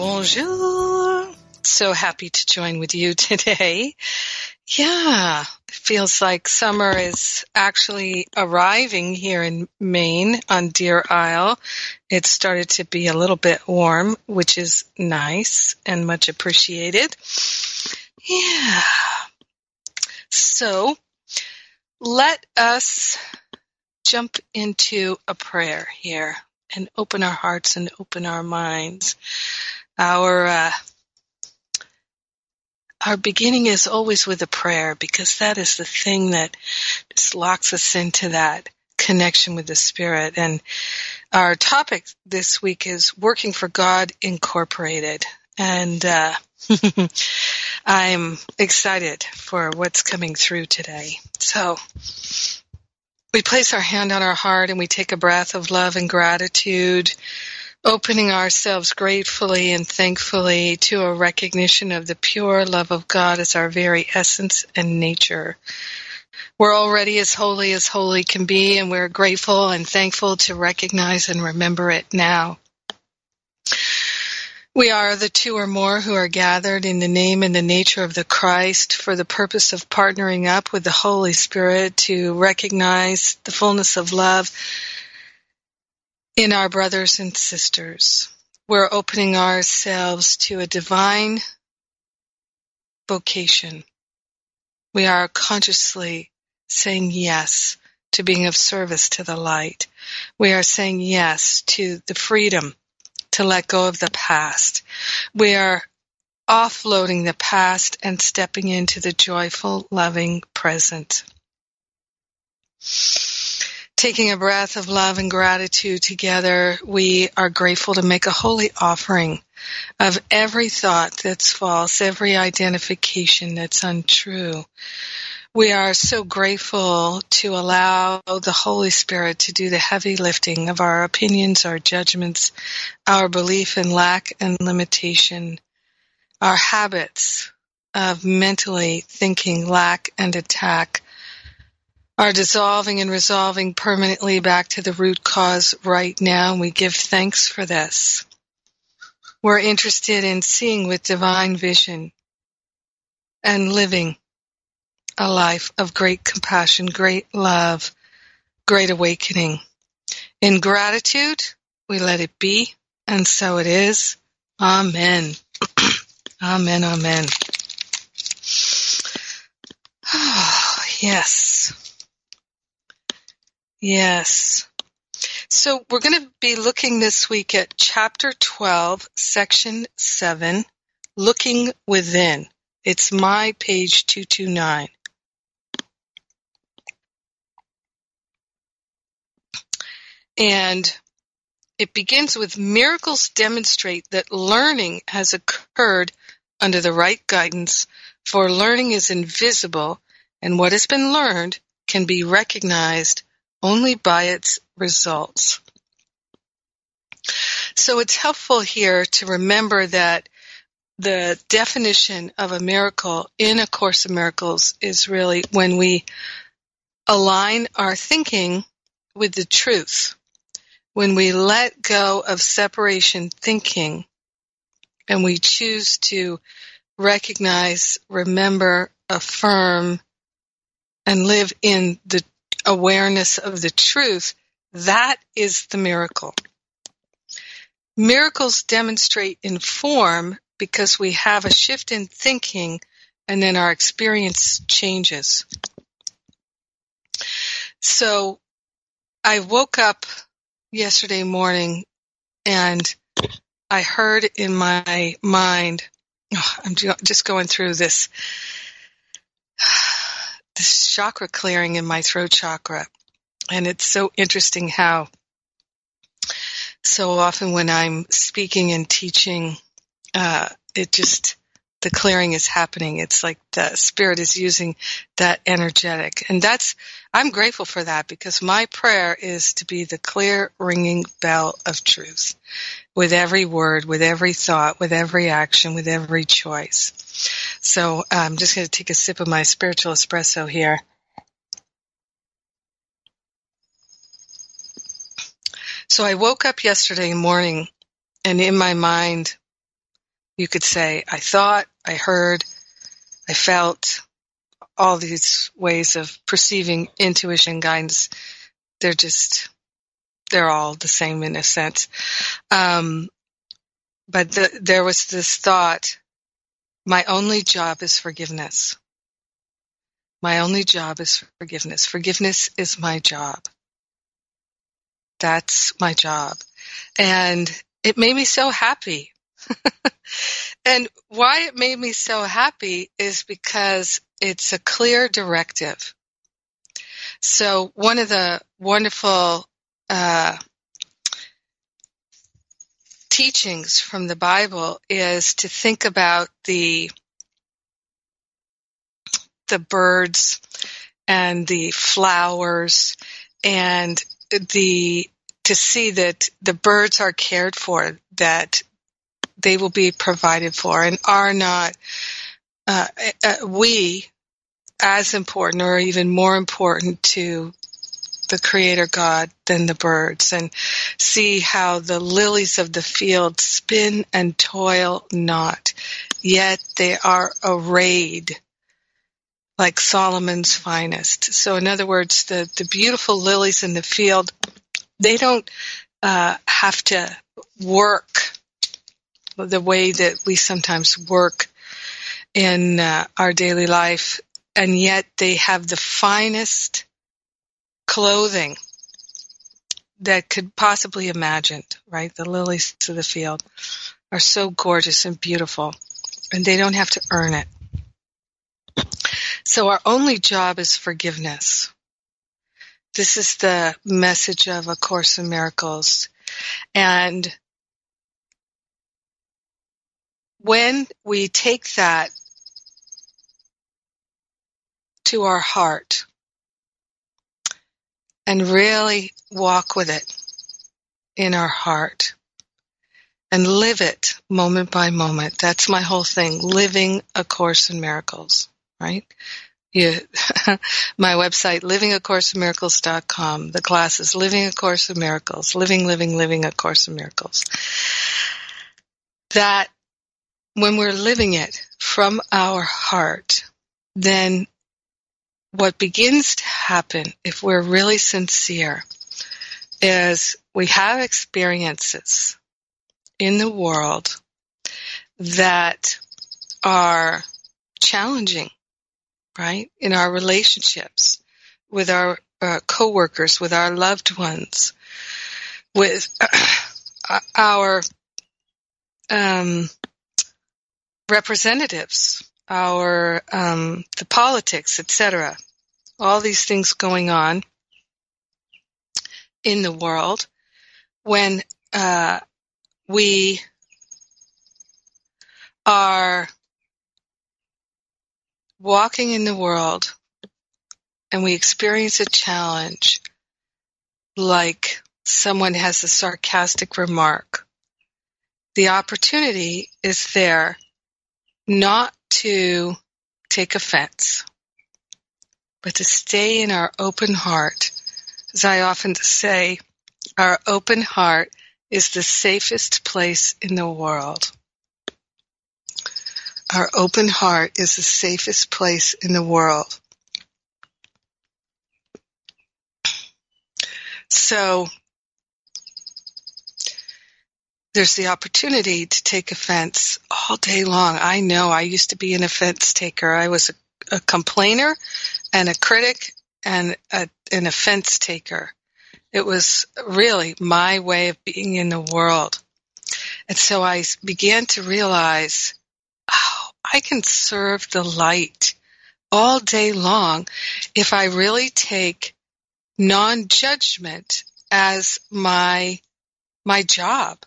Bonjour. So happy to join with you today. Yeah, it feels like summer is actually arriving here in Maine on Deer Isle. It started to be a little bit warm, which is nice and much appreciated. Yeah. So let us jump into a prayer here and open our hearts and open our minds. Our uh, our beginning is always with a prayer because that is the thing that just locks us into that connection with the spirit. And our topic this week is working for God Incorporated, and uh, I'm excited for what's coming through today. So we place our hand on our heart and we take a breath of love and gratitude, opening ourselves gratefully and thankfully to a recognition of the pure love of God as our very essence and nature. We're already as holy as holy can be, and we're grateful and thankful to recognize and remember it now. We are the two or more who are gathered in the name and the nature of the Christ for the purpose of partnering up with the Holy Spirit to recognize the fullness of love in our brothers and sisters. We're opening ourselves to a divine vocation. We are consciously saying yes to being of service to the light. We are saying yes to the freedom to let go of the past. We are offloading the past and stepping into the joyful, loving present. Taking a breath of love and gratitude together, we are grateful to make a holy offering of every thought that's false, every identification that's untrue. We are so grateful to allow the Holy Spirit to do the heavy lifting of our opinions, our judgments, our belief in lack and limitation, our habits of mentally thinking lack and attack, are dissolving and resolving permanently back to the root cause right now, and we give thanks for this. We're interested in seeing with divine vision and living a life of great compassion, great love, great awakening. In gratitude, we let it be, and so it is. Amen. amen, amen. Oh, yes. Yes. So we're going to be looking this week at chapter 12, section 7, looking within. It's my page 229. And it begins with miracles demonstrate that learning has occurred under the right guidance, for learning is invisible, and what has been learned can be recognized only by its results. So it's helpful here to remember that the definition of a miracle in A Course of Miracles is really when we align our thinking with the truth when we let go of separation thinking and we choose to recognize, remember, affirm, and live in the awareness of the truth, that is the miracle. Miracles demonstrate in form because we have a shift in thinking and then our experience changes. So I woke up yesterday morning and I heard in my mind, oh, I'm just going through this, chakra clearing in my throat chakra. And it's so interesting how so often when I'm speaking and teaching uh, it just the clearing is happening. It's like the spirit is using that energetic. And that's, I'm grateful for that because my prayer is to be the clear ringing bell of truth with every word, with every thought, with every action, with every choice. So I'm just going to take a sip of my spiritual espresso here. So I woke up yesterday morning and in my mind, you could say, I thought, I heard, I felt all these ways of perceiving intuition guidance. They're just, they're all the same in a sense. Um, but the, there was this thought, my only job is forgiveness. My only job is forgiveness. Forgiveness is my job. That's my job. And it made me so happy and why it made me so happy is because it's a clear directive. So one of the wonderful uh, teachings from the Bible is to think about the the birds and the flowers and the to see that the birds are cared for, that they will be provided for and are not uh, uh, we as important or even more important to the creator God than the birds and see how the lilies of the field spin and toil not, yet they are arrayed like Solomon's finest. So in other words, the, the beautiful lilies in the field, they don't uh, have to work the way that we sometimes work in uh, our daily life, and yet they have the finest clothing that could possibly imagined, right? The lilies to the field are so gorgeous and beautiful, and they don't have to earn it. So our only job is forgiveness. This is the message of A Course in Miracles. And when we take that to our heart and really walk with it in our heart and live it moment by moment. That's my whole thing, living A Course in Miracles, right? You, my website, livingacourseinmiracles.com. The class is Living A Course in Miracles, living, living, living A Course in Miracles. That when we're living it from our heart, then what begins to happen if we're really sincere is we have experiences in the world that are challenging, right? In our relationships with our uh, coworkers, with our loved ones, with our um, representatives, our um, the politics, etc. All these things going on in the world when uh, we are walking in the world and we experience a challenge like someone has a sarcastic remark, the opportunity is there not to take offense, but to stay in our open heart. As I often say, our open heart is the safest place in the world. Our open heart is the safest place in the world. So there's the opportunity to take offense all day long. I know I used to be an offense taker. I was a, a complainer and a critic and a, an offense taker. It was really my way of being in the world. And so I began to realize, oh, I can serve the light all day long if I really take non-judgment as my, my job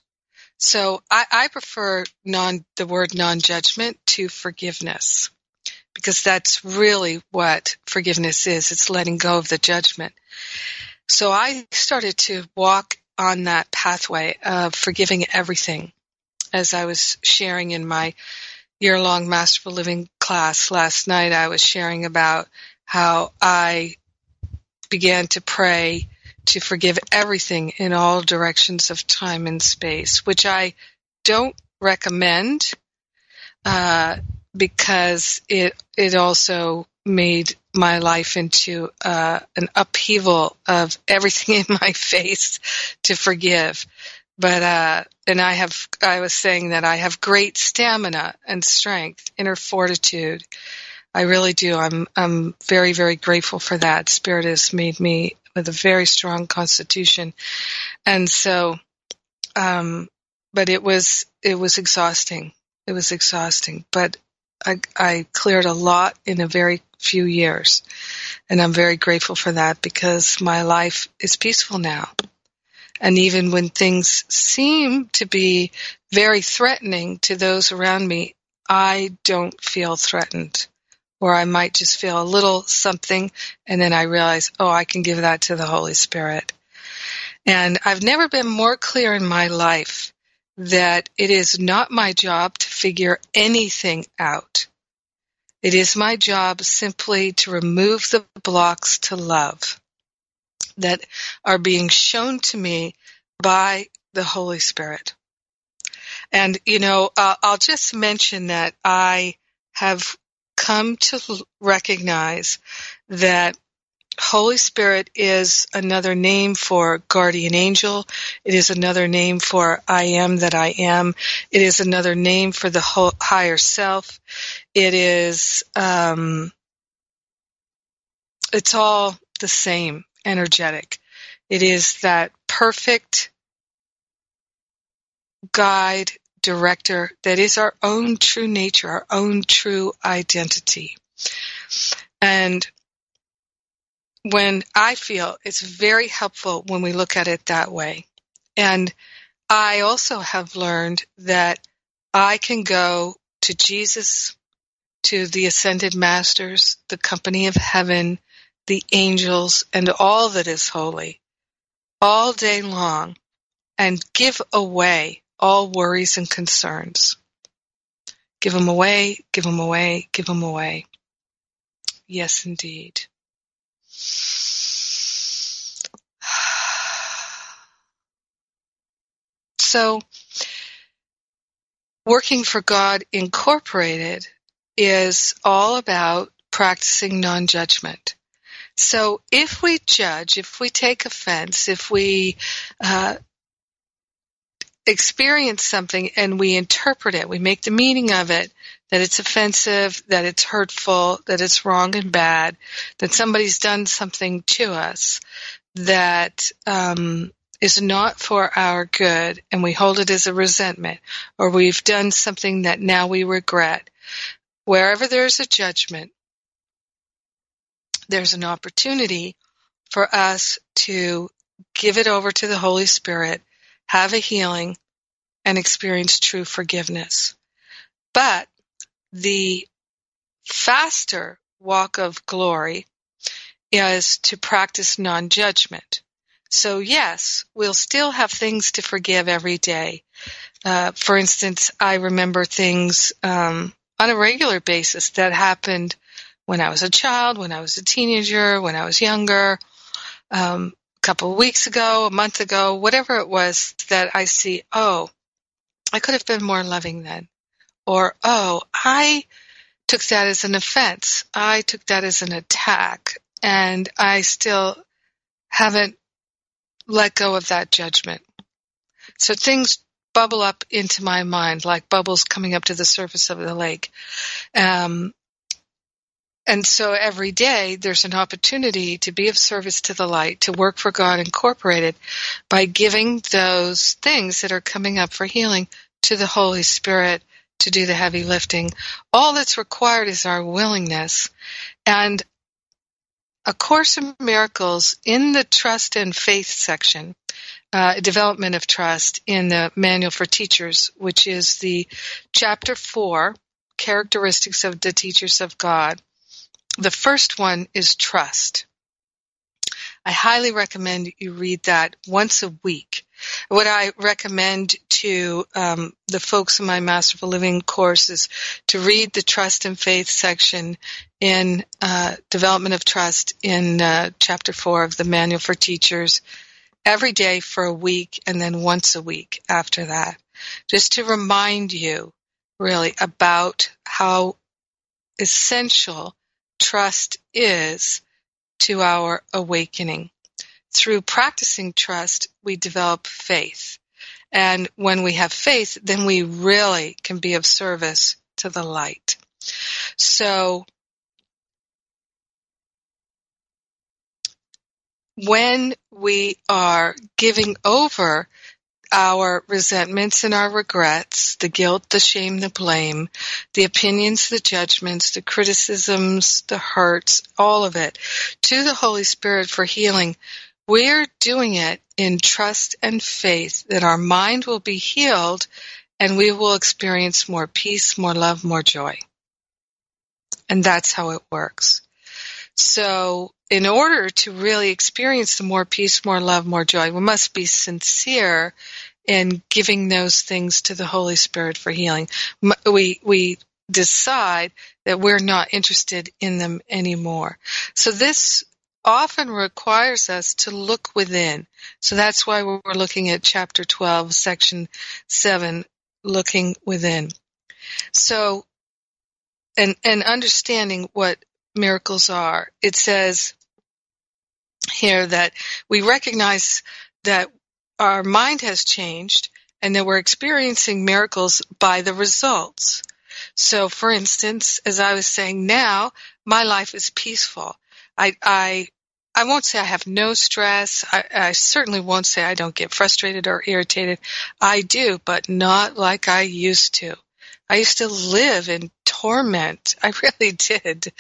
So I, I prefer non the word non-judgment to forgiveness because that's really what forgiveness is. It's letting go of the judgment. So I started to walk on that pathway of forgiving everything as I was sharing in my year long Masterful Living class last night. I was sharing about how I began to pray to forgive everything in all directions of time and space, which I don't recommend uh, because it it also made my life into uh, an upheaval of everything in my face to forgive. But uh, and I have I was saying that I have great stamina and strength, inner fortitude. I really do. I'm I'm very very grateful for that. Spirit has made me with a very strong constitution, and so, um, but it was it was exhausting. It was exhausting, but I, I cleared a lot in a very few years, and I'm very grateful for that because my life is peaceful now. And even when things seem to be very threatening to those around me, I don't feel threatened or I might just feel a little something and then I realize, oh, I can give that to the Holy Spirit. And I've never been more clear in my life that it is not my job to figure anything out. It is my job simply to remove the blocks to love that are being shown to me by the Holy Spirit. And, you know, uh, I'll just mention that I have come to recognize that Holy Spirit is another name for guardian angel. It is another name for I am that I am. It is another name for the higher self. It is, um, it's all the same energetic. It is that perfect guide director that is our own true nature, our own true identity. And when I feel it's very helpful when we look at it that way. And I also have learned that I can go to Jesus, to the ascended masters, the company of heaven, the angels, and all that is holy all day long and give away all worries and concerns. Give them away, give them away, give them away. Yes, indeed. So, working for God Incorporated is all about practicing non judgment. So, if we judge, if we take offense, if we uh, experience something and we interpret it, we make the meaning of it, that it's offensive, that it's hurtful, that it's wrong and bad, that somebody's done something to us that um, is not for our good, and we hold it as a resentment, or we've done something that now we regret. Wherever there's a judgment, there's an opportunity for us to give it over to the Holy Spirit have a healing, and experience true forgiveness. But the faster walk of glory is to practice non judgment. So, yes, we'll still have things to forgive every day. Uh, for instance, I remember things um, on a regular basis that happened when I was a child, when I was a teenager, when I was younger. Um, couple of weeks ago, a month ago, whatever it was that I see, oh, I could have been more loving then. Or, oh, I took that as an offense. I took that as an attack. And I still haven't let go of that judgment. So things bubble up into my mind like bubbles coming up to the surface of the lake. Um, and so every day there's an opportunity to be of service to the light, to work for God Incorporated by giving those things that are coming up for healing to the Holy Spirit to do the heavy lifting. All that's required is our willingness. And A Course in Miracles in the Trust and Faith section, uh, development of trust in the manual for teachers, which is the chapter four, characteristics of the teachers of God. The first one is trust. I highly recommend you read that once a week. What I recommend to um, the folks in my Masterful Living course is to read the Trust and Faith section in uh, Development of Trust in uh, Chapter 4 of the Manual for Teachers every day for a week and then once a week after that. Just to remind you really about how essential trust is to our awakening. Through practicing trust, we develop faith. And when we have faith, then we really can be of service to the light. So when we are giving over our resentments and our regrets, the guilt, the shame, the blame, the opinions, the judgments, the criticisms, the hurts, all of it to the Holy Spirit for healing. We're doing it in trust and faith that our mind will be healed and we will experience more peace, more love, more joy. And that's how it works. So in order to really experience the more peace, more love, more joy, we must be sincere in giving those things to the Holy Spirit for healing. We, we decide that we're not interested in them anymore. So this often requires us to look within. So that's why we're looking at chapter 12, section 7, looking within. So, and, and understanding what miracles are. It says, here that we recognize that our mind has changed and that we're experiencing miracles by the results. So, for instance, as I was saying now, my life is peaceful. I, I, I won't say I have no stress. I, I certainly won't say I don't get frustrated or irritated. I do, but not like I used to. I used to live in torment. I really did,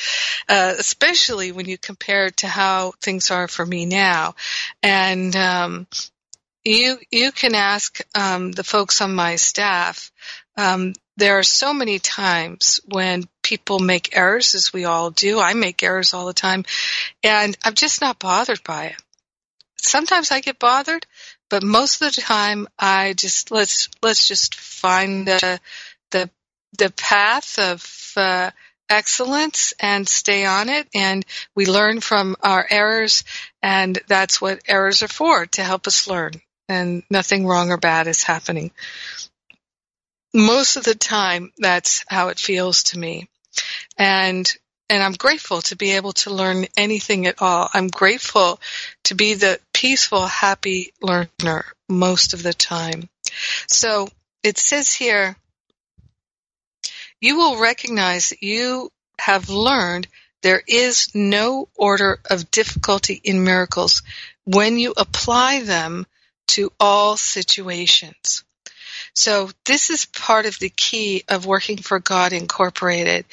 uh, especially when you compare it to how things are for me now. And um, you you can ask um, the folks on my staff. Um, there are so many times when people make errors, as we all do. I make errors all the time, and I'm just not bothered by it. Sometimes I get bothered, but most of the time I just let's let's just find the the path of uh, excellence and stay on it. And we learn from our errors, and that's what errors are for to help us learn. And nothing wrong or bad is happening. Most of the time, that's how it feels to me. And and I'm grateful to be able to learn anything at all. I'm grateful to be the peaceful, happy learner most of the time. So it says here, you will recognize that you have learned there is no order of difficulty in miracles when you apply them to all situations. So this is part of the key of working for God Incorporated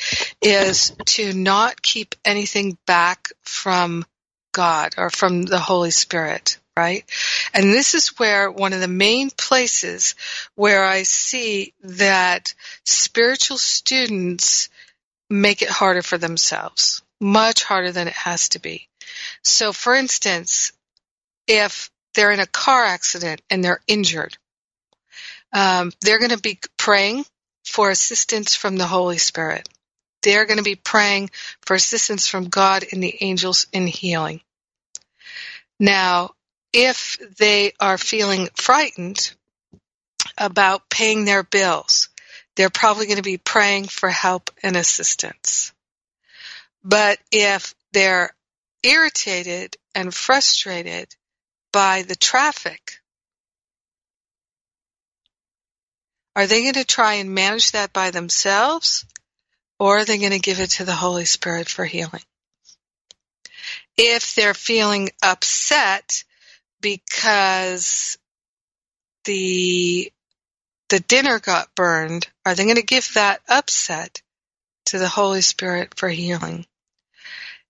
is to not keep anything back from God or from the Holy Spirit right? And this is where one of the main places where I see that spiritual students make it harder for themselves, much harder than it has to be. So, for instance, if they're in a car accident and they're injured, um, they're going to be praying for assistance from the Holy Spirit. They're going to be praying for assistance from God and the angels in healing. Now, if they are feeling frightened about paying their bills, they're probably going to be praying for help and assistance. But if they're irritated and frustrated by the traffic, are they going to try and manage that by themselves or are they going to give it to the Holy Spirit for healing? If they're feeling upset because the the dinner got burned, are they going to give that upset to the Holy Spirit for healing?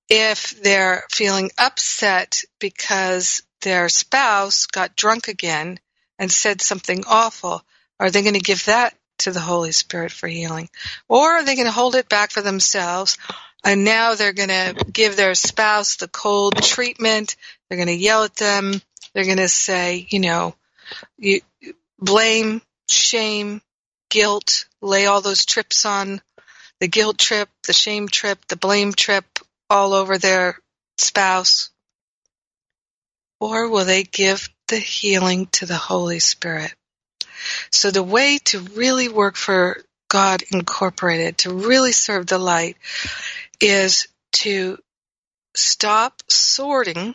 If they're feeling upset because their spouse got drunk again and said something awful, are they going to give that to the Holy Spirit for healing? Or are they going to hold it back for themselves? And now they're going to give their spouse the cold treatment. They're going to yell at them. They're going to say, you know, you blame, shame, guilt, lay all those trips on the guilt trip, the shame trip, the blame trip all over their spouse? Or will they give the healing to the Holy Spirit? So the way to really work for God Incorporated, to really serve the light, is to stop sorting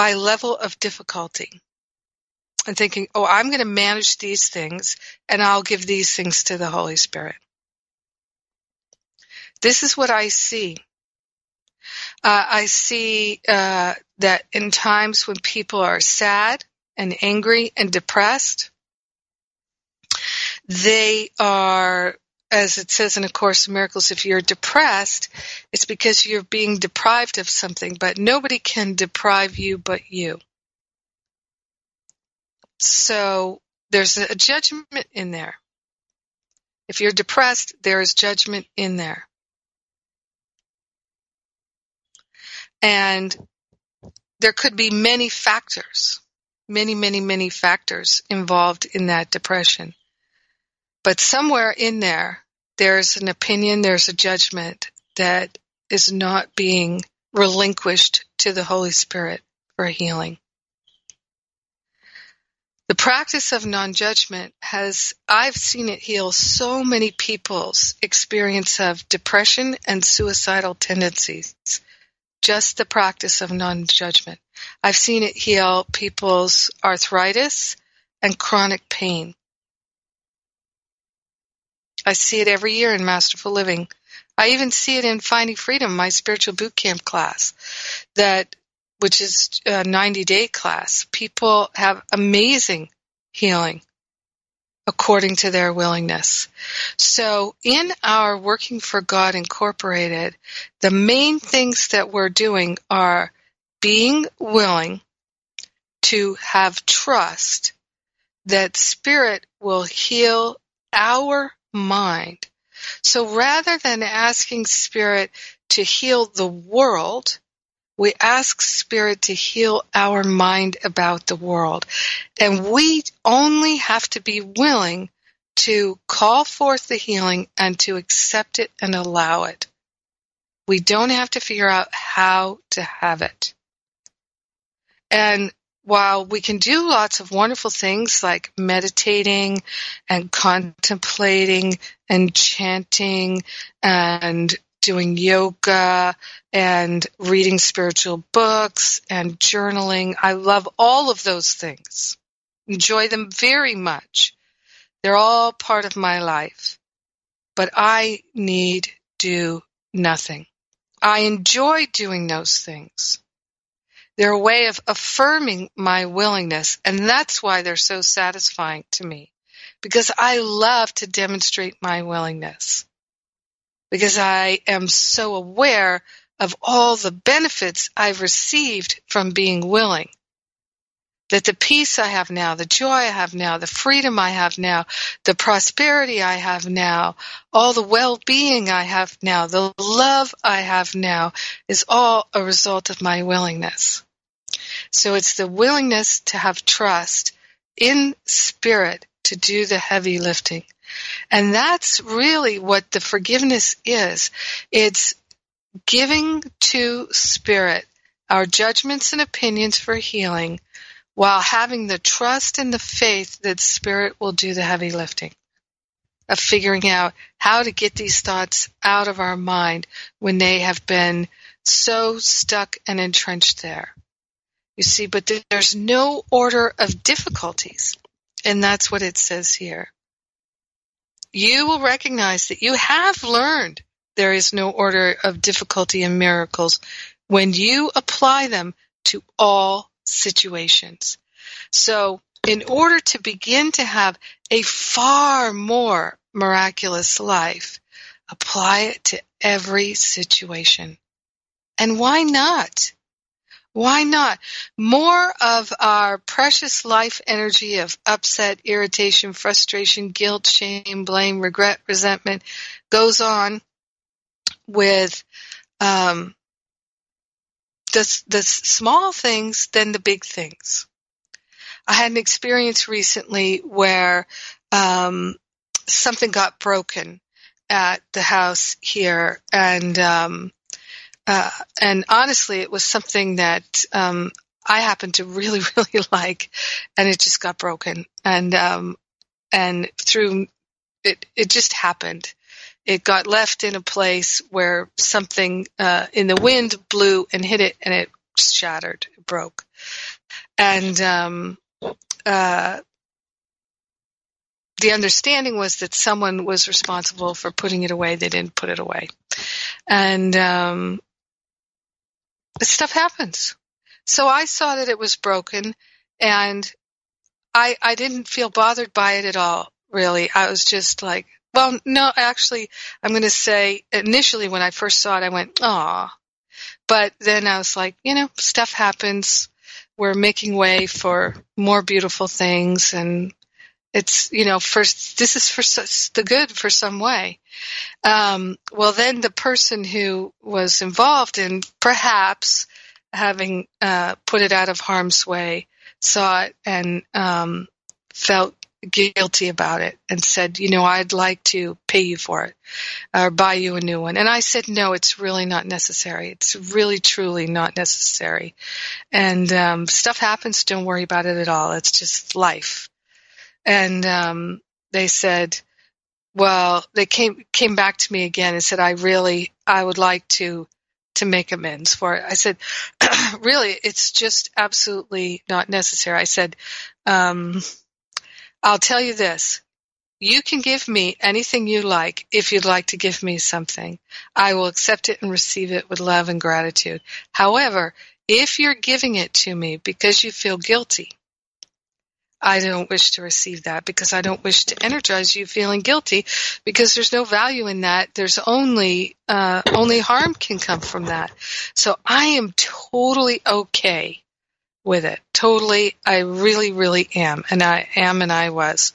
by level of difficulty and thinking, oh, I'm going to manage these things and I'll give these things to the Holy Spirit. This is what I see. Uh, I see uh, that in times when people are sad and angry and depressed, they are, as it says in A Course in Miracles, if you're depressed, it's because you're being deprived of something, but nobody can deprive you but you. So there's a judgment in there. If you're depressed, there is judgment in there. And there could be many factors, many, many, many factors involved in that depression. But somewhere in there, there's an opinion, there's a judgment that is not being relinquished to the Holy Spirit for healing. The practice of non-judgment has, I've seen it heal so many people's experience of depression and suicidal tendencies. Just the practice of non-judgment. I've seen it heal people's arthritis and chronic pain. I see it every year in Masterful Living. I even see it in Finding Freedom, my spiritual boot camp class, that which is a 90 day class, people have amazing healing according to their willingness. So in our Working for God Incorporated, the main things that we're doing are being willing to have trust that spirit will heal our mind. So rather than asking spirit to heal the world, we ask Spirit to heal our mind about the world. And we only have to be willing to call forth the healing and to accept it and allow it. We don't have to figure out how to have it. And while we can do lots of wonderful things like meditating and contemplating and chanting and doing yoga and reading spiritual books and journaling. I love all of those things. Enjoy them very much. They're all part of my life. But I need to do nothing. I enjoy doing those things. They're a way of affirming my willingness, and that's why they're so satisfying to me. Because I love to demonstrate my willingness because I am so aware of all the benefits I've received from being willing. That the peace I have now, the joy I have now, the freedom I have now, the prosperity I have now, all the well-being I have now, the love I have now is all a result of my willingness. So it's the willingness to have trust in spirit to do the heavy lifting. And that's really what the forgiveness is. It's giving to Spirit our judgments and opinions for healing while having the trust and the faith that Spirit will do the heavy lifting of figuring out how to get these thoughts out of our mind when they have been so stuck and entrenched there. You see, but there's no order of difficulties. And that's what it says here you will recognize that you have learned there is no order of difficulty in miracles when you apply them to all situations. So, in order to begin to have a far more miraculous life, apply it to every situation. And why not? Why not? More of our precious life energy of upset, irritation, frustration, guilt, shame, blame, regret, resentment goes on with um, the, the small things than the big things. I had an experience recently where um, something got broken at the house here, and um, uh, and honestly, it was something that um, I happened to really, really like, and it just got broken, and um, and through it, it just happened. It got left in a place where something uh, in the wind blew and hit it, and it shattered, it broke, and um, uh, the understanding was that someone was responsible for putting it away. They didn't put it away, and um, stuff happens. So I saw that it was broken, and I I didn't feel bothered by it at all. Really, I was just like, well, no, actually, I'm going to say initially when I first saw it, I went, "Aw," but then I was like, you know, stuff happens. We're making way for more beautiful things, and it's you know first this is for the good for some way um, well then the person who was involved in perhaps having uh, put it out of harm's way saw it and um, felt guilty about it and said you know i'd like to pay you for it or buy you a new one. And i said no it's really not necessary. It's really truly not necessary. And um, stuff happens. Don't worry about it at all. It's just life. And um, they said, well, they came came back to me again and said, I really, I would like to to make amends for it. I said, really, it's just absolutely not necessary. I said, um, I'll tell you this. You can give me anything you like if you'd like to give me something. I will accept it and receive it with love and gratitude. However, if you're giving it to me because you feel guilty, I don't wish to receive that because I don't wish to energize you feeling guilty because there's no value in that. There's only, uh, only harm can come from that. So I am totally okay with it. Totally. I really, really am. And I am and I was.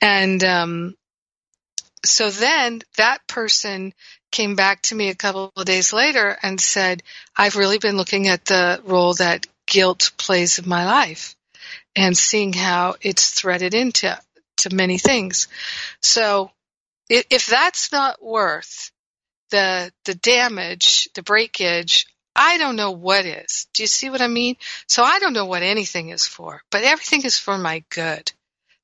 And, um, so then that person came back to me a couple of days later and said, I've really been looking at the role that guilt plays in my life and seeing how it's threaded into to many things. So if that's not worth the the damage, the breakage, I don't know what is. Do you see what I mean? So I don't know what anything is for, but everything is for my good.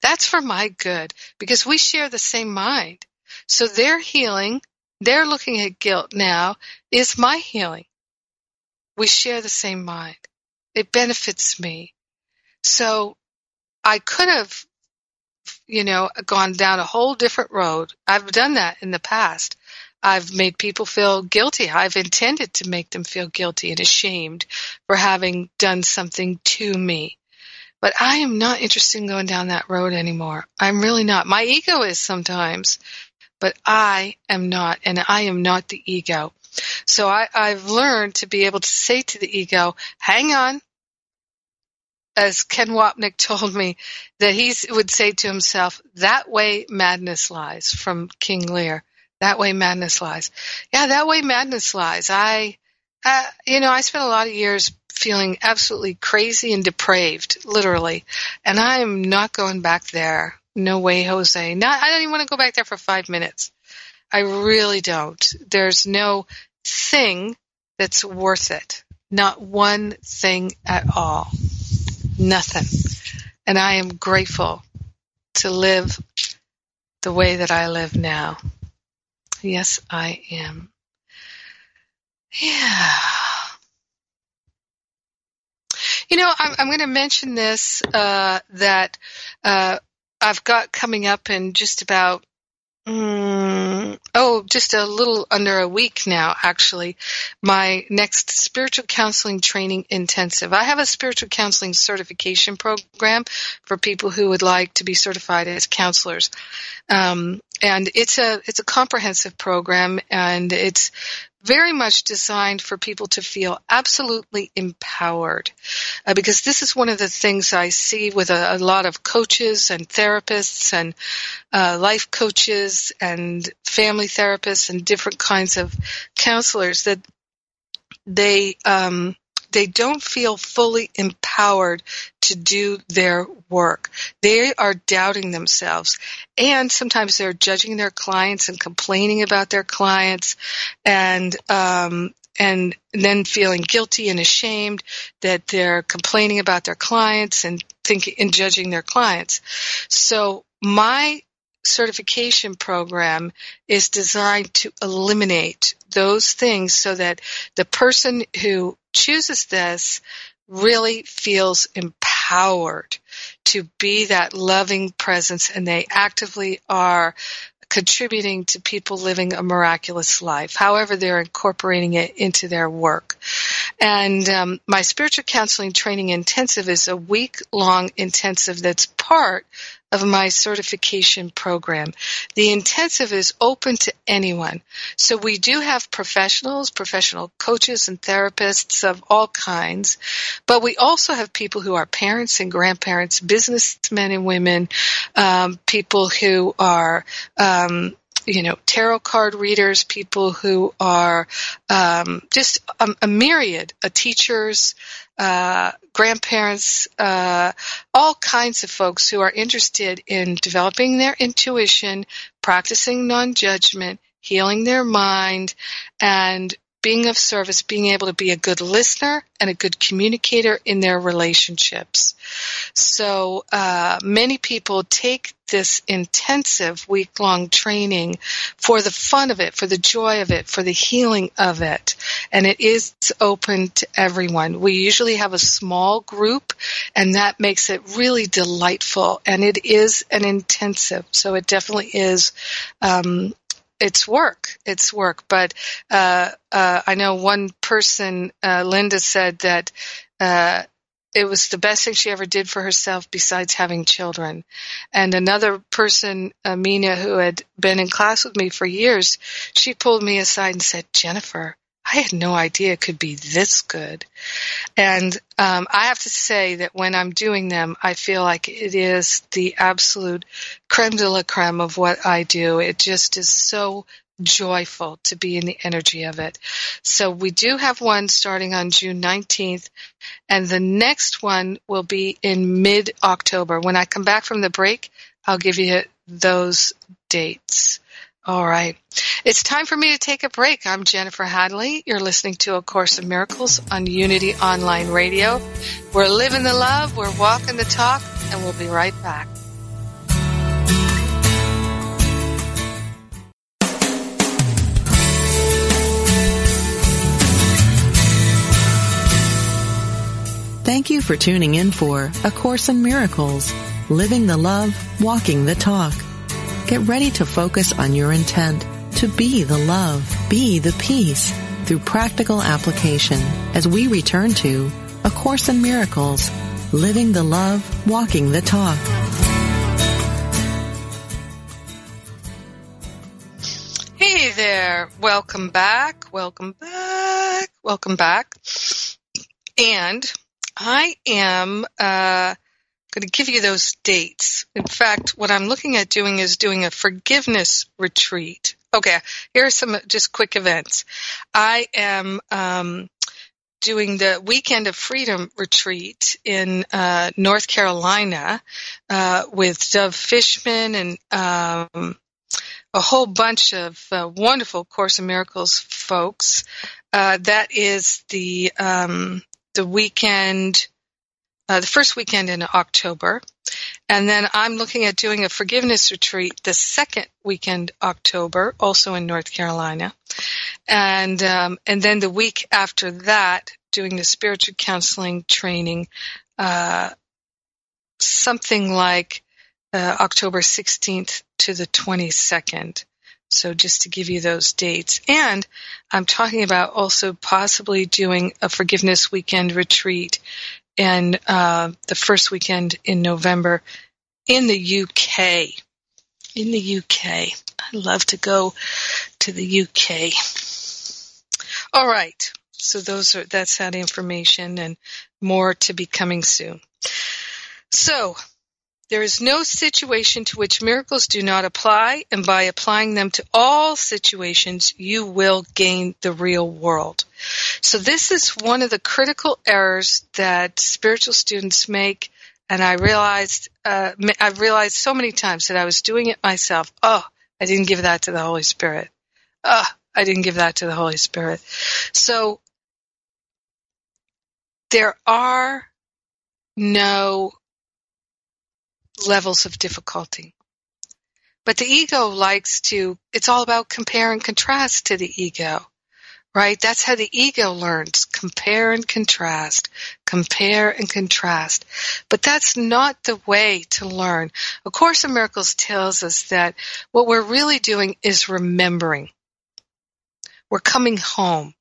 That's for my good because we share the same mind. So their healing, they're looking at guilt now, is my healing. We share the same mind. It benefits me. So I could have, you know, gone down a whole different road. I've done that in the past. I've made people feel guilty. I've intended to make them feel guilty and ashamed for having done something to me. But I am not interested in going down that road anymore. I'm really not. My ego is sometimes, but I am not, and I am not the ego. So I, I've learned to be able to say to the ego, hang on, as Ken Wapnick told me, that he would say to himself, that way madness lies from King Lear. That way madness lies. Yeah, that way madness lies. I, uh, you know, I spent a lot of years feeling absolutely crazy and depraved, literally. And I am not going back there. No way, Jose. Not, I don't even want to go back there for five minutes. I really don't. There's no thing that's worth it. Not one thing at all nothing. And I am grateful to live the way that I live now. Yes, I am. Yeah. You know, I'm, I'm going to mention this uh, that uh, I've got coming up in just about Mm, oh, just a little under a week now, actually. My next spiritual counseling training intensive. I have a spiritual counseling certification program for people who would like to be certified as counselors. Um, and it's a, it's a comprehensive program and it's very much designed for people to feel absolutely empowered. Uh, because this is one of the things I see with a, a lot of coaches and therapists and uh, life coaches and family therapists and different kinds of counselors that they um, they don't feel fully empowered to do their work. They are doubting themselves. And sometimes they're judging their clients and complaining about their clients and, um, and then feeling guilty and ashamed that they're complaining about their clients and thinking and judging their clients. So my certification program is designed to eliminate those things so that the person who chooses this really feels empowered to be that loving presence and they actively are contributing to people living a miraculous life. However, they're incorporating it into their work. And um, my spiritual counseling training intensive is a week long intensive that's part of my certification program. The intensive is open to anyone. So we do have professionals, professional coaches and therapists of all kinds, but we also have people who are parents and grandparents, businessmen and women, um, people who are um, you know, tarot card readers, people who are um, just a, a, myriad of teachers, uh, grandparents, uh, all kinds of folks who are interested in developing their intuition, practicing non-judgment, healing their mind, and being of service, being able to be a good listener and a good communicator in their relationships. So uh, many people take this intensive week long training for the fun of it, for the joy of it, for the healing of it. And it is open to everyone. We usually have a small group and that makes it really delightful. And it is an intensive. So it definitely is um, it's work. It's work. But uh, uh, I know one person, uh, Linda, said that uh, it was the best thing she ever did for herself besides having children. And another person, Amina, who had been in class with me for years, she pulled me aside and said, Jennifer, I had no idea it could be this good. And um, I have to say that when I'm doing them, I feel like it is the absolute creme de la creme of what I do. It just is so joyful to be in the energy of it. So we do have one starting on June 19th, and the next one will be in mid October. When I come back from the break, I'll give you those dates. All right. It's time for me to take a break. I'm Jennifer Hadley. You're listening to A Course in Miracles on Unity Online Radio. We're living the love, we're walking the talk, and we'll be right back. Thank you for tuning in for A Course in Miracles, Living the Love, Walking the Talk. Get ready to focus on your intent to be the love, be the peace through practical application as we return to A Course in Miracles, Living the Love, Walking the Talk. Hey there. Welcome back. Welcome back. Welcome back. And I am, uh, going to give you those dates. In fact, what I'm looking at doing is doing a forgiveness retreat. Okay, here are some just quick events. I am um, doing the Weekend of Freedom retreat in uh, North Carolina uh, with Dove Fishman and um, a whole bunch of uh, wonderful Course in Miracles folks. Uh, that is the um, the weekend uh, the first weekend in October. And then I'm looking at doing a forgiveness retreat the second weekend October, also in North Carolina. And, um, and then the week after that, doing the spiritual counseling training, uh, something like uh, October 16th to the 22nd. So just to give you those dates. And I'm talking about also possibly doing a forgiveness weekend retreat and uh, the first weekend in November in the UK. In the UK. I love to go to the UK. All right. So those are that's that information and more to be coming soon. So there is no situation to which miracles do not apply, and by applying them to all situations, you will gain the real world. So this is one of the critical errors that spiritual students make, and I realized uh, I've realized so many times that I was doing it myself. Oh, I didn't give that to the Holy Spirit. Oh, I didn't give that to the Holy Spirit. So there are no levels of difficulty. But the ego likes to, it's all about compare and contrast to the ego, right? That's how the ego learns. Compare and contrast. Compare and contrast. But that's not the way to learn. A Course in Miracles tells us that what we're really doing is remembering. We're coming home.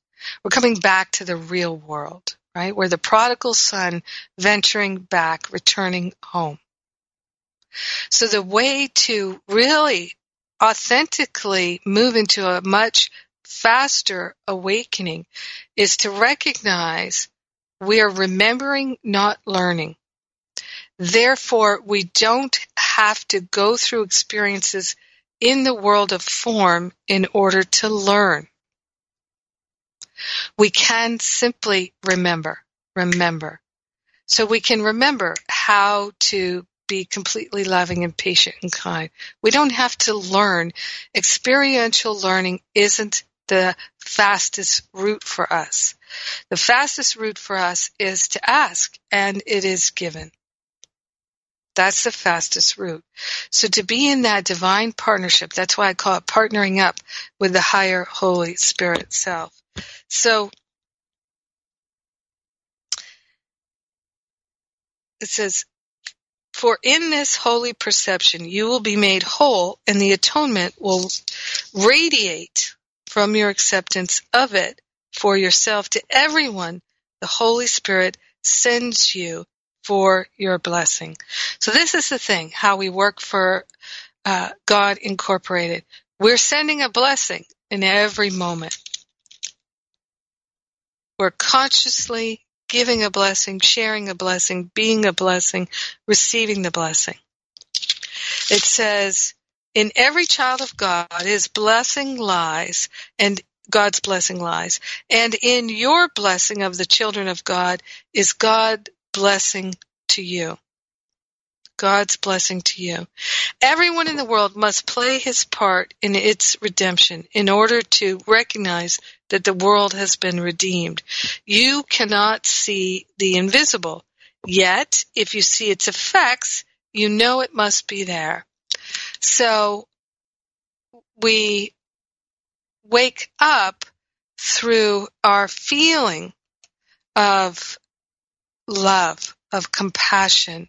We're coming back to the real world, right? We're the prodigal son venturing back, returning home. So the way to really authentically move into a much faster awakening is to recognize we are remembering, not learning. Therefore, we don't have to go through experiences in the world of form in order to learn. We can simply remember, remember. So we can remember how to be completely loving and patient and kind. We don't have to learn. Experiential learning isn't the fastest route for us. The fastest route for us is to ask, and it is given. That's the fastest route. So to be in that divine partnership, that's why I call it partnering up with the higher Holy Spirit self. So it says, for in this holy perception you will be made whole, and the atonement will radiate from your acceptance of it for yourself to everyone the Holy Spirit sends you for your blessing. So this is the thing, how we work for uh, God Incorporated. We're sending a blessing in every moment. We're consciously giving a blessing, sharing a blessing, being a blessing, receiving the blessing. It says, in every child of God, his blessing lies, and God's blessing lies. And in your blessing of the children of God is God blessing to you. God's blessing to you. Everyone in the world must play his part in its redemption in order to recognize that the world has been redeemed. You cannot see the invisible. Yet, if you see its effects, you know it must be there. So, we wake up through our feeling of love, of compassion,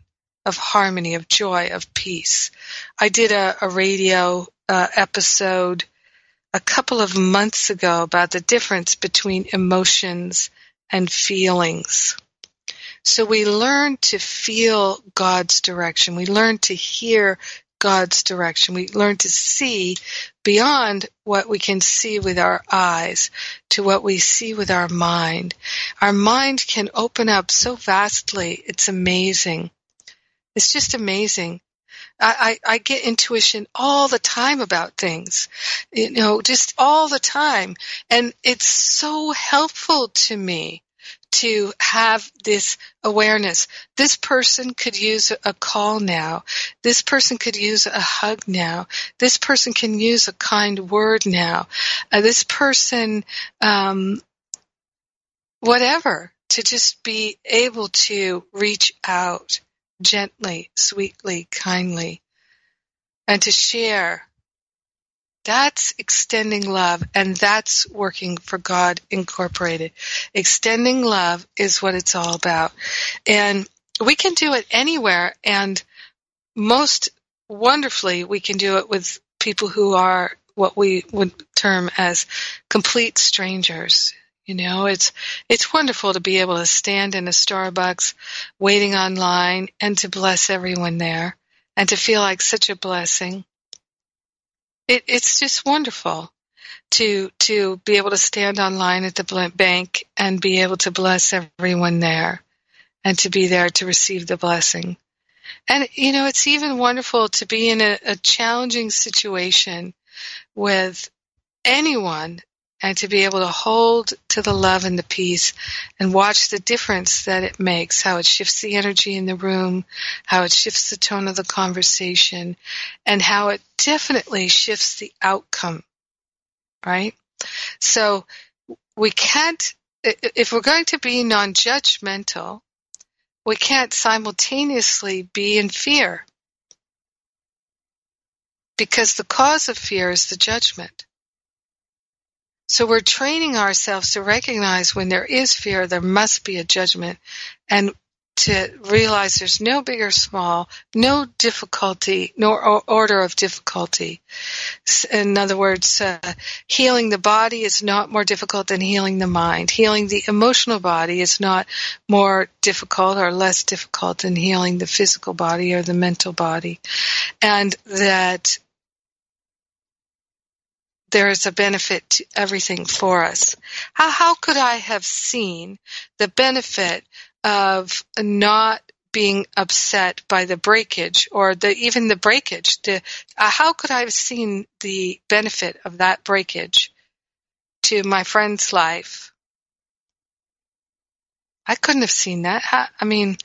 of harmony, of joy, of peace. I did a, a radio uh, episode a couple of months ago about the difference between emotions and feelings. So we learn to feel God's direction. We learn to hear God's direction. We learn to see beyond what we can see with our eyes to what we see with our mind. Our mind can open up so vastly. It's amazing. It's just amazing. I, I, I get intuition all the time about things, you know, just all the time. And it's so helpful to me to have this awareness. This person could use a call now. This person could use a hug now. This person can use a kind word now. Uh, this person, um, whatever, to just be able to reach out gently, sweetly, kindly, and to share. That's extending love, and that's working for God Incorporated. Extending love is what it's all about. And we can do it anywhere, and most wonderfully, we can do it with people who are what we would term as complete strangers. You know, it's it's wonderful to be able to stand in a Starbucks waiting online and to bless everyone there and to feel like such a blessing. It, it's just wonderful. to to be able to stand online at the bank and be able to bless everyone there and to be there to receive the blessing. And you know, it's even wonderful to be in a, a challenging situation with anyone and to be able to hold to the love and the peace and watch the difference that it makes, how it shifts the energy in the room, how it shifts the tone of the conversation, and how it definitely shifts the outcome right? So we can't, if we're going to be non judgmental, we can't simultaneously be in fear. Because the cause of fear is the judgment. So we're training ourselves to recognize when there is fear, there must be a judgment. And to realize there's no big or small, no difficulty, nor order of difficulty. In other words, uh, healing the body is not more difficult than healing the mind. Healing the emotional body is not more difficult or less difficult than healing the physical body or the mental body. And that there is a benefit to everything for us. How, how could I have seen the benefit of not being upset by the breakage or the even the breakage. Uh, how could I have seen the benefit of that breakage to my friend's life? I couldn't have seen that. I mean,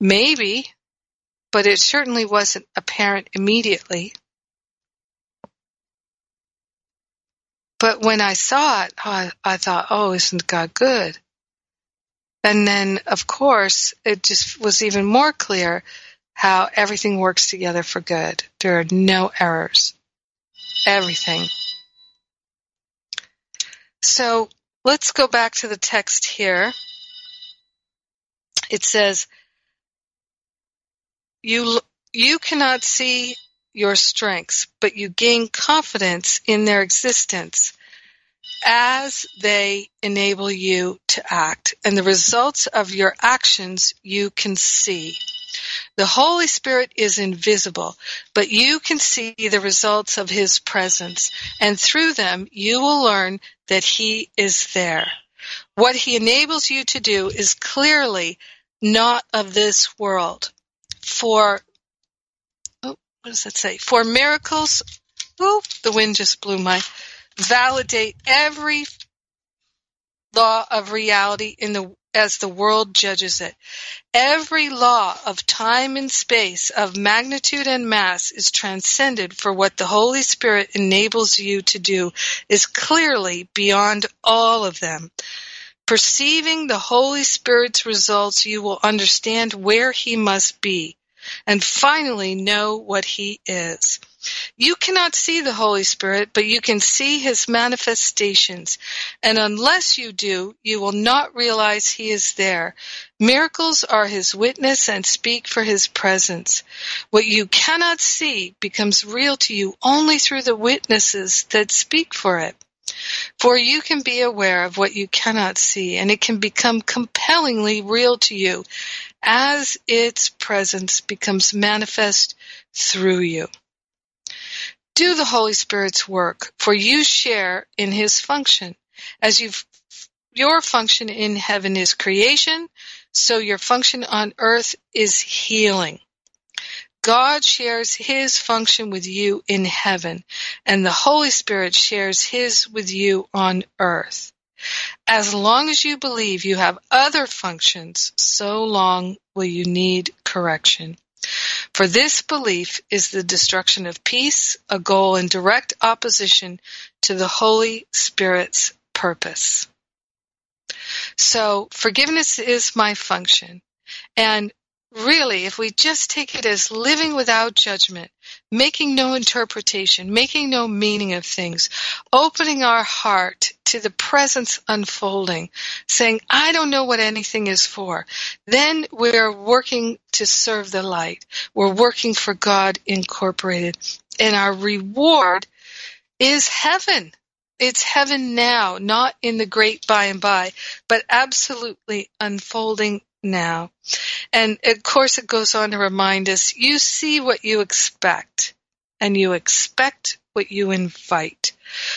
maybe, but it certainly wasn't apparent immediately. But when I saw it, I, I thought, oh, isn't God good? And then, of course, it just was even more clear how everything works together for good. There are no errors. Everything. So let's go back to the text here. It says, you, you cannot see your strengths, but you gain confidence in their existence as they enable you to act and the results of your actions you can see. The Holy Spirit is invisible, but you can see the results of His presence, and through them you will learn that He is there. What He enables you to do is clearly not of this world. For, oh, what does that say? For miracles, oh, the wind just blew my, validate every law of reality in the as the world judges it. Every law of time and space, of magnitude and mass is transcended for what the Holy Spirit enables you to do is clearly beyond all of them. Perceiving the Holy Spirit's results, you will understand where He must be and finally know what He is. You cannot see the Holy Spirit, but you can see his manifestations. And unless you do, you will not realize he is there. Miracles are his witness and speak for his presence. What you cannot see becomes real to you only through the witnesses that speak for it. For you can be aware of what you cannot see, and it can become compellingly real to you as its presence becomes manifest through you do the Holy Spirit's work, for you share in his function. As you your function in heaven is creation, so your function on earth is healing. God shares his function with you in heaven, and the Holy Spirit shares his with you on earth. As long as you believe you have other functions, so long will you need correction. For this belief is the destruction of peace, a goal in direct opposition to the Holy Spirit's purpose. So forgiveness is my function. And really, if we just take it as living without judgment, making no interpretation, making no meaning of things, opening our heart to the presence unfolding, saying, I don't know what anything is for, then we're working to serve the light. We're working for God Incorporated. And our reward is heaven. It's heaven now, not in the great by and by, but absolutely unfolding now. And of course, it goes on to remind us you see what you expect, and you expect what you invite.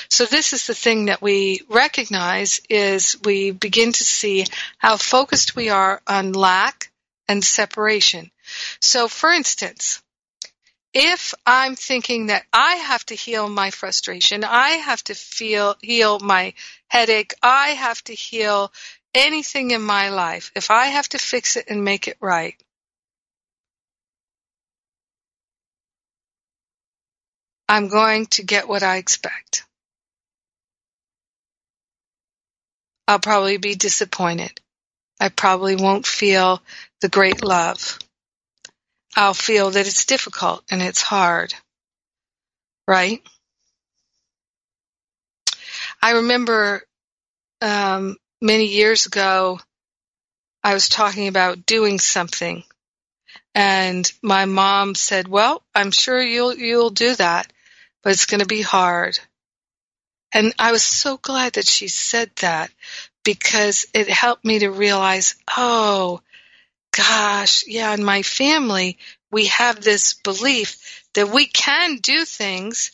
So this is the thing that we recognize is we begin to see how focused we are on lack and separation. So for instance, if I'm thinking that I have to heal my frustration, I have to feel heal my headache, I have to heal anything in my life, if I have to fix it and make it right, I'm going to get what I expect. I'll probably be disappointed. I probably won't feel the great love. I'll feel that it's difficult and it's hard. Right? I remember um, many years ago, I was talking about doing something, and my mom said, "Well, I'm sure you'll you'll do that, but it's going to be hard." And I was so glad that she said that because it helped me to realize, oh, gosh, yeah, in my family, we have this belief that we can do things,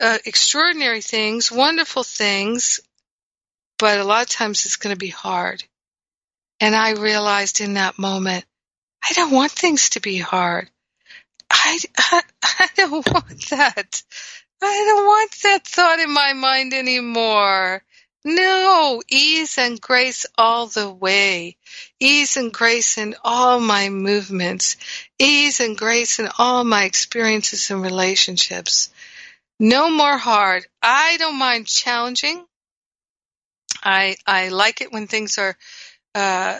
uh, extraordinary things, wonderful things, but a lot of times it's going to be hard. And I realized in that moment, I don't want things to be hard. I, I, I don't want that. I don't want that thought in my mind anymore. No, ease and grace all the way. Ease and grace in all my movements. Ease and grace in all my experiences and relationships. No more hard. I don't mind challenging. I I like it when things are uh,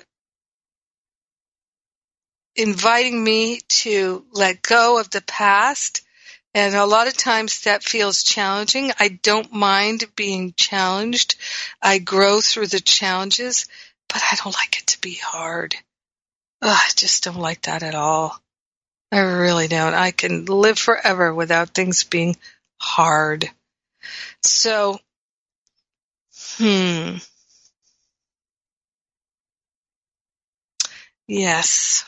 inviting me to let go of the past and a lot of times that feels challenging. I don't mind being challenged. I grow through the challenges, but I don't like it to be hard. Ugh, I just don't like that at all. I really don't. I can live forever without things being hard. So, hmm. Yes.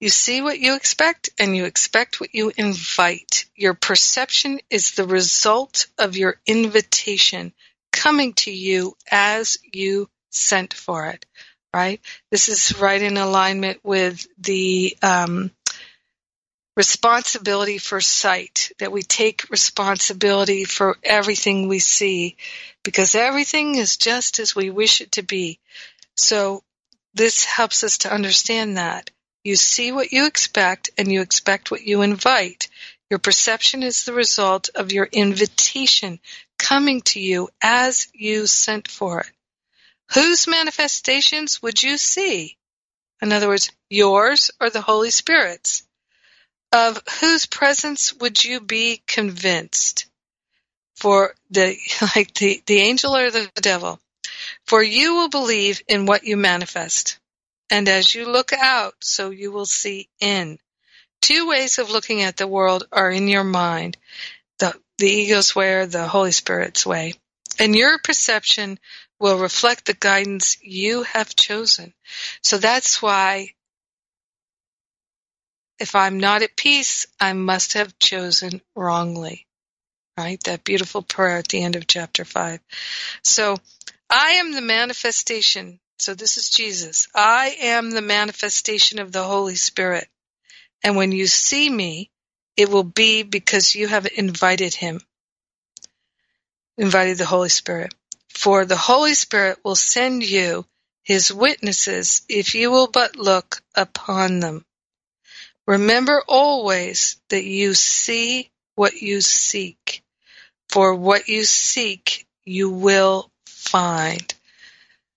You see what you expect and you expect what you invite. Your perception is the result of your invitation coming to you as you sent for it, right? This is right in alignment with the um, responsibility for sight, that we take responsibility for everything we see because everything is just as we wish it to be. So this helps us to understand that. You see what you expect and you expect what you invite. Your perception is the result of your invitation coming to you as you sent for it. Whose manifestations would you see? In other words, yours or the Holy Spirit's? Of whose presence would you be convinced? For the, like the, the angel or the devil? For you will believe in what you manifest. And as you look out, so you will see in. Two ways of looking at the world are in your mind the, the ego's way or the Holy Spirit's way. And your perception will reflect the guidance you have chosen. So that's why if I'm not at peace, I must have chosen wrongly. Right? That beautiful prayer at the end of chapter 5. So I am the manifestation so this is Jesus. I am the manifestation of the Holy Spirit. And when you see me, it will be because you have invited him, invited the Holy Spirit. For the Holy Spirit will send you his witnesses if you will but look upon them. Remember always that you see what you seek, for what you seek you will find.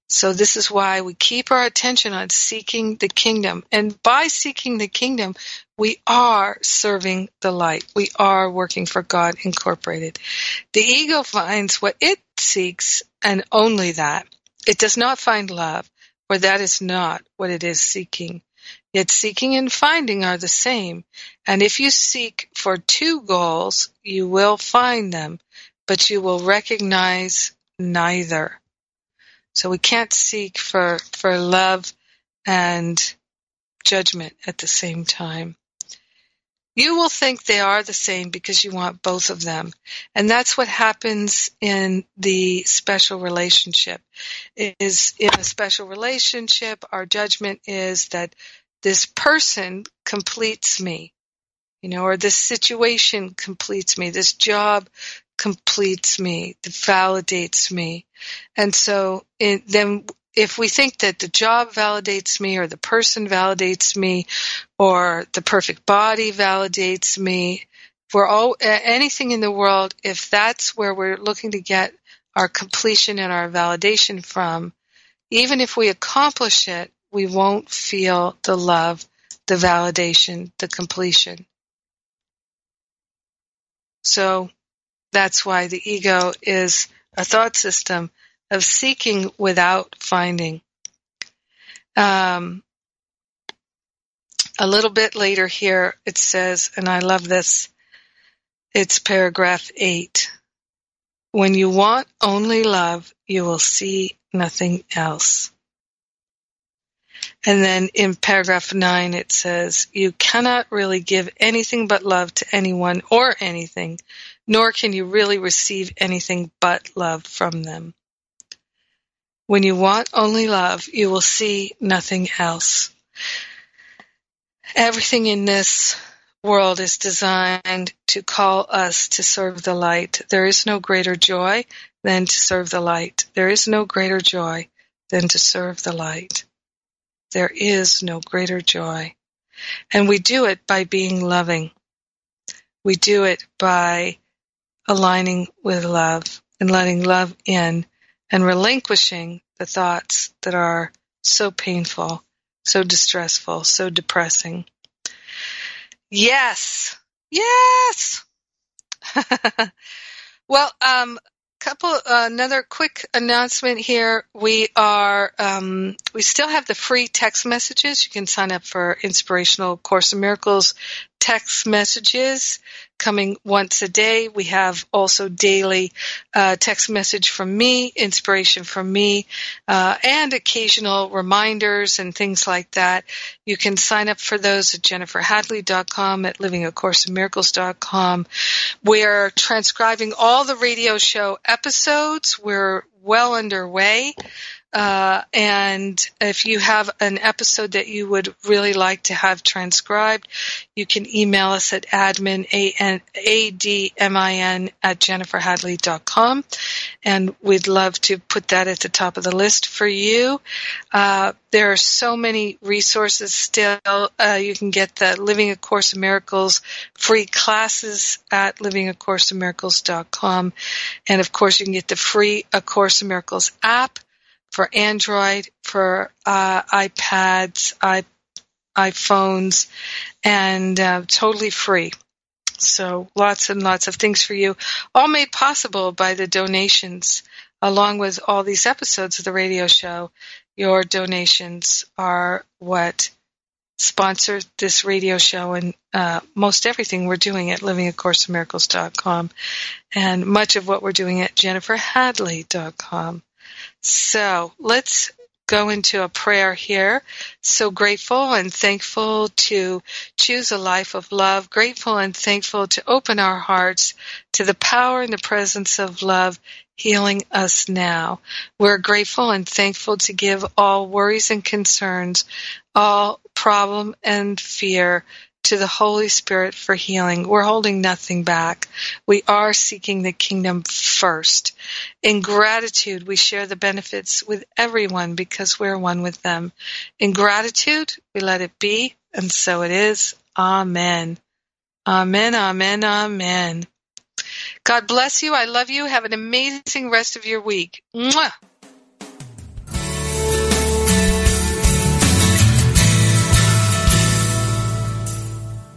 So this is why we keep our attention on seeking the kingdom. And by seeking the kingdom, we are serving the light. We are working for God Incorporated. The ego finds what it seeks and only that. It does not find love, for that is not what it is seeking. Yet seeking and finding are the same. And if you seek for two goals, you will find them, but you will recognize neither. So we can't seek for, for love and judgment at the same time. You will think they are the same because you want both of them. And that's what happens in the special relationship. Is in a special relationship, our judgment is that this person completes me, you know, or this situation completes me, this job completes me, validates me. And so it, then if we think that the job validates me or the person validates me or the perfect body validates me, for all anything in the world, if that's where we're looking to get our completion and our validation from, even if we accomplish it, we won't feel the love, the validation, the completion. So that's why the ego is a thought system of seeking without finding. Um, a little bit later here, it says, and I love this, it's paragraph 8. When you want only love, you will see nothing else. And then in paragraph 9, it says, You cannot really give anything but love to anyone or anything, nor can you really receive anything but love from them. When you want only love, you will see nothing else. Everything in this world is designed to call us to serve the light. There is no greater joy than to serve the light. There is no greater joy than to serve the light. There is no greater joy. And we do it by being loving. We do it by aligning with love and letting love in and relinquishing the thoughts that are so painful, so distressful, so depressing. Yes, yes. well, um, couple uh, another quick announcement here. We are um, we still have the free text messages. You can sign up for inspirational course in miracles text messages coming once a day. We have also daily uh, text message from me, inspiration from me, uh, and occasional reminders and things like that. You can sign up for those at jenniferhadley.com, at livingacourseinmiracles.com. We're transcribing all the radio show episodes. We're well underway. Uh, and if you have an episode that you would really like to have transcribed, you can email us at admin, A-D-M-I-N, at jenniferhadley.com. And we'd love to put that at the top of the list for you. Uh, there are so many resources still. Uh, you can get the Living A Course in Miracles free classes at livingacourseinmiracles.com. And of course, you can get the free A Course in Miracles app for Android, for uh, iPads, I, iPhones, and uh, totally free. So lots and lots of things for you, all made possible by the donations, along with all these episodes of the radio show. Your donations are what sponsor this radio show and uh, most everything we're doing at livingacourseinmiracles.com and much of what we're doing at jenniferhadley.com. So let's go into a prayer here. So grateful and thankful to choose a life of love, grateful and thankful to open our hearts to the power and the presence of love healing us now. We're grateful and thankful to give all worries and concerns, all problem and fear to the Holy Spirit for healing. We're holding nothing back. We are seeking the kingdom first. In gratitude, we share the benefits with everyone because we're one with them. In gratitude, we let it be, and so it is. Amen. Amen, amen, amen. God bless you. I love you. Have an amazing rest of your week. Mwah.